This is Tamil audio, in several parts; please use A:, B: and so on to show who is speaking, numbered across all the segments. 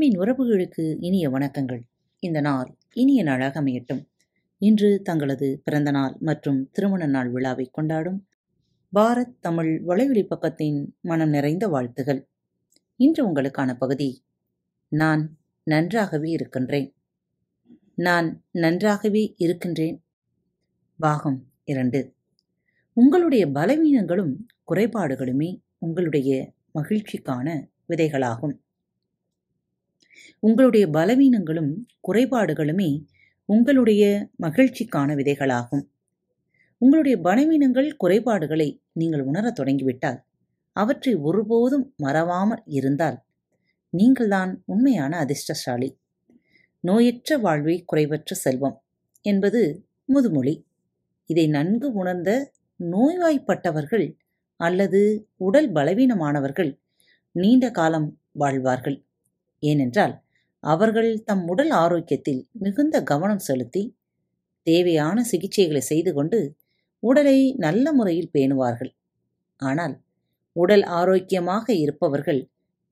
A: அன்பின் உறவுகளுக்கு இனிய வணக்கங்கள். இந்த நாள் இனிய நாளாக அமையட்டும். இன்று தங்களது பிறந்த நாள் மற்றும் திருமண நாள் விழாவை கொண்டாடும் பாரத் தமிழ் வலைவழி பக்கத்தின் மனம் நிறைந்த வாழ்த்துகள். இன்று உங்களுக்கான பகுதி நான் நன்றாகவே இருக்கின்றேன். நான் நன்றாகவே இருக்கின்றேன். பாகம் இரண்டு. உங்களுடைய பலவீனங்களும் குறைபாடுகளுமே உங்களுடைய மகிழ்ச்சிக்கான விதைகளாகும். உங்களுடைய பலவீனங்களும் குறைபாடுகளுமே உங்களுடைய மகிழ்ச்சிக்கான விதைகளாகும். உங்களுடைய பலவீனங்கள் குறைபாடுகளை நீங்கள் உணரத் தொடங்கிவிட்டால் அவற்றை ஒருபோதும் மறவாமல் இருந்தால் நீங்கள்தான் உண்மையான அதிர்ஷ்டசாலி. நோயற்ற வாழ்வே குறைவற்ற செல்வம் என்பது முதுமொழி. இதை நன்கு உணர்ந்த நோய்வாய்ப்பட்டவர்கள் அல்லது உடல் பலவீனமானவர்கள் நீண்ட காலம் வாழ்வார்கள். ஏனென்றால் அவர்கள் தம் உடல் ஆரோக்கியத்தில் மிகுந்த கவனம் செலுத்தி தேவையான சிகிச்சைகளை செய்து கொண்டு உடலை நல்ல முறையில் பேணுவார்கள். ஆனால் உடல் ஆரோக்கியமாக இருப்பவர்கள்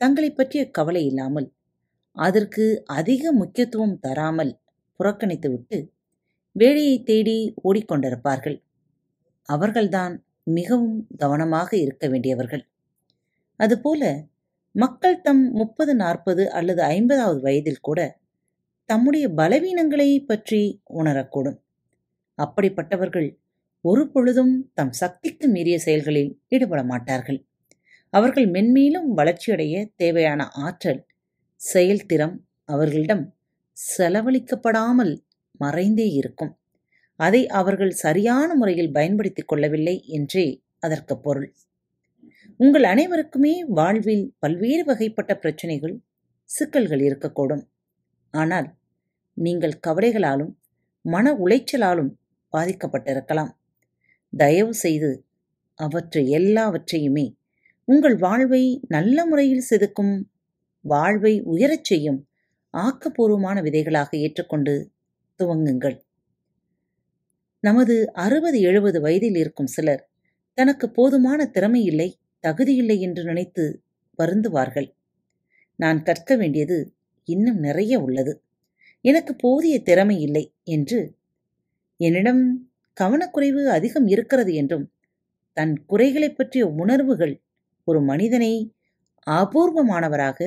A: தங்களை பற்றிய கவலை இல்லாமல் அதற்கு அதிக முக்கியத்துவம் தராமல் புறக்கணித்துவிட்டு வேலையை தேடி ஓடிக்கொண்டிருப்பார்கள். அவர்கள்தான் மிகவும் கவனமாக இருக்க வேண்டியவர்கள். அதுபோல மக்கள் தம் முப்பது நாற்பது அல்லது ஐம்பதாவது வயதில் கூட தம்முடைய பலவீனங்களை பற்றி உணரக்கூடும். அப்படிப்பட்டவர்கள் ஒரு பொழுதும் தம் சக்திக்கு மீறிய செயல்களில் ஈடுபட மாட்டார்கள். அவர்கள் மென்மேலும் வளர்ச்சியடைய தேவையான ஆற்றல் செயல்திறம் அவர்களிடம் செலவழிக்கப்படாமல் மறைந்தே இருக்கும். அதை அவர்கள் சரியான முறையில் பயன்படுத்திக் கொள்ளவில்லை என்றே அதற்கு பொருள். உங்கள் அனைவருக்குமே வாழ்வில் பல்வேறு வகைப்பட்ட பிரச்சனைகள் சிக்கல்கள் இருக்கக்கூடும். ஆனால் நீங்கள் கவலைகளாலும் மன உளைச்சலாலும் பாதிக்கப்பட்டிருக்கலாம். தயவு செய்து அவற்றை எல்லாவற்றையுமே உங்கள் வாழ்வை நல்ல முறையில் செதுக்கும் வாழ்வை உயரச் செய்யும் ஆக்கப்பூர்வமான விதைகளாக ஏற்றுக்கொண்டு துவங்குங்கள். நமது அறுபது எழுபது வயதில் இருக்கும் சிலர் தனக்கு போதுமான திறமை இல்லை தகுதியில்லை என்று நினைத்து வருந்துவார்கள். நான் கற்க வேண்டியது இன்னும் நிறைய உள்ளது. எனக்கு போதிய திறமை இல்லை என்று என்னிடம் கவனக்குறைவு அதிகம் இருக்கிறது என்றும் தன் குறைகளை பற்றிய உணர்வுகள் ஒரு மனிதனை அபூர்வமானவராக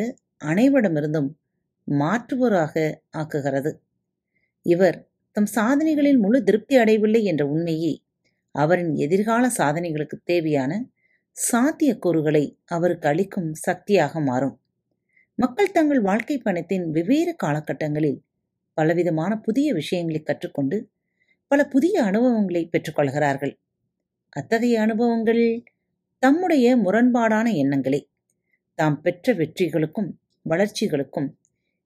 A: அனைவரிடமிருந்தும் மாற்றுவராக ஆக்குகிறது. இவர் தம் சாதனைகளில் முழு திருப்தி அடையவில்லை என்ற உண்மையே அவரின் எதிர்கால சாதனைகளுக்கு தேவையான சாத்தியக்கூறுகளை அவருக்கு அளிக்கும் சக்தியாக மாறும். மக்கள் தங்கள் வாழ்க்கை பணத்தின் வெவ்வேறு காலகட்டங்களில் பலவிதமான புதிய விஷயங்களை கற்றுக்கொண்டு பல புதிய அனுபவங்களை பெற்றுக்கொள்கிறார்கள். அத்தகைய அனுபவங்கள் தம்முடைய முரண்பாடான எண்ணங்களை. தாம் பெற்ற வெற்றிகளுக்கும் வளர்ச்சிகளுக்கும்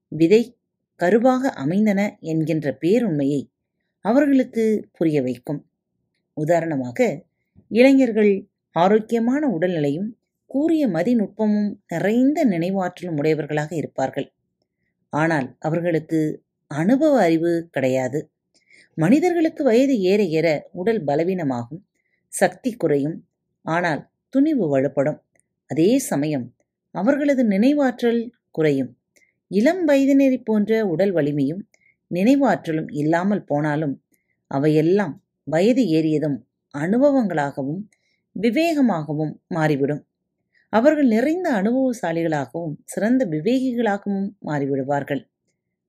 A: விதை கருவாக அமைந்தன என்கின்ற பேருண்மையை அவர்களுக்கு புரிய வைக்கும். உதாரணமாக இளைஞர்கள் ஆரோக்கியமான உடல்நிலையும் கூறிய மதிநுட்பமும் நிறைந்த நினைவாற்றலும் உடையவர்களாக இருப்பார்கள். ஆனால் அவர்களுக்கு அனுபவ அறிவு கிடையாது. மனிதர்களுக்கு வயது ஏற ஏற உடல் பலவீனமாகும் சக்தி குறையும் ஆனால் துணிவு வலுப்படும். அதே சமயம் அவர்களது நினைவாற்றல் குறையும். இளம் வயதினரை போன்ற உடல் வலிமையும் நினைவாற்றலும் இல்லாமல் போனாலும் அவையெல்லாம் வயது ஏறியதும் அனுபவங்களாகவும் விவேகமாகவும் மாறிவிடும். அவர்கள் நிறைந்த அனுபவசாலிகளாகவும் சிறந்த விவேகிகளாகவும் மாறிவிடுவார்கள்.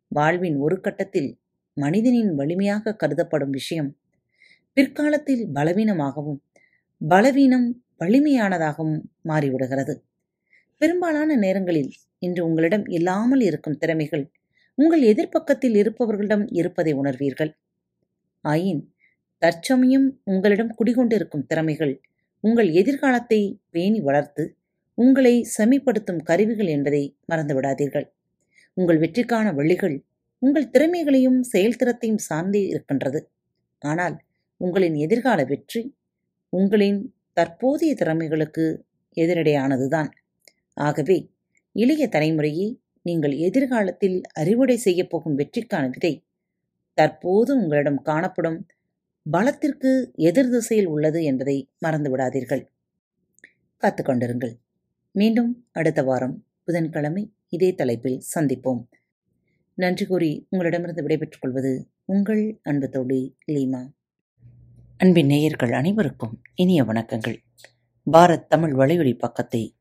A: வாழ்வின் ஒரு கட்டத்தில் மனிதனின் வலிமையாக கருதப்படும் விஷயம் பிற்காலத்தில் பலவீனமாகவும் பலவீனம் வலிமையானதாகவும் மாறிவிடுகிறது. பெரும்பாலான நேரங்களில் இன்று உங்களிடம் இல்லாமல் இருக்கும் திறமைகள் உங்கள் எதிர்ப்பக்கத்தில் இருப்பவர்களிடம் இருப்பதை உணர்வீர்கள். ஆயின் தற்சமயம் உங்களிடம் குடிகொண்டிருக்கும் திறமைகள் உங்கள் எதிர்காலத்தை பேணி வளர்த்து உங்களை செமிப்படுத்தும் கருவிகள் என்பதை மறந்துவிடாதீர்கள். உங்கள் வெற்றிக்கான வழிகள் உங்கள் திறமைகளையும் செயல்திறத்தையும் சார்ந்தே இருக்கின்றது. ஆனால் உங்களின் எதிர்கால வெற்றி உங்களின் தற்போதைய திறமைகளுக்கு எதிரடையானதுதான். ஆகவே இளைய தலைமுறையை நீங்கள் எதிர்காலத்தில் அறிவுடை செய்யப் போகும் வெற்றிக்கான விதை தற்போது உங்களிடம் காணப்படும் பலத்திற்கு எதிர் திசையில் உள்ளது என்பதை மறந்துவிடாதீர்கள் காத்துக்கொண்டிருங்கள் மீண்டும் அடுத்த வாரம் புதன்கிழமை இதே தலைப்பில் சந்திப்போம். நன்றி கூறி உங்களிடமிருந்து விடைபெற்றுக் கொள்வது உங்கள் அன்பு தோழி லீமா. அன்பின் நேயர்கள் அனைவருக்கும் இனிய வணக்கங்கள். பாரத் தமிழ் வலையொலி பக்கத்தை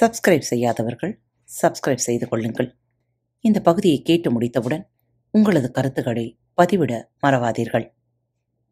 A: சப்ஸ்கிரைப் செய்யாதவர்கள் சப்ஸ்கிரைப் செய்து கொள்ளுங்கள். இந்த பகுதியை கேட்டு முடித்தவுடன் உங்களது கருத்துக்களை பதிவிட மறவாதீர்கள்.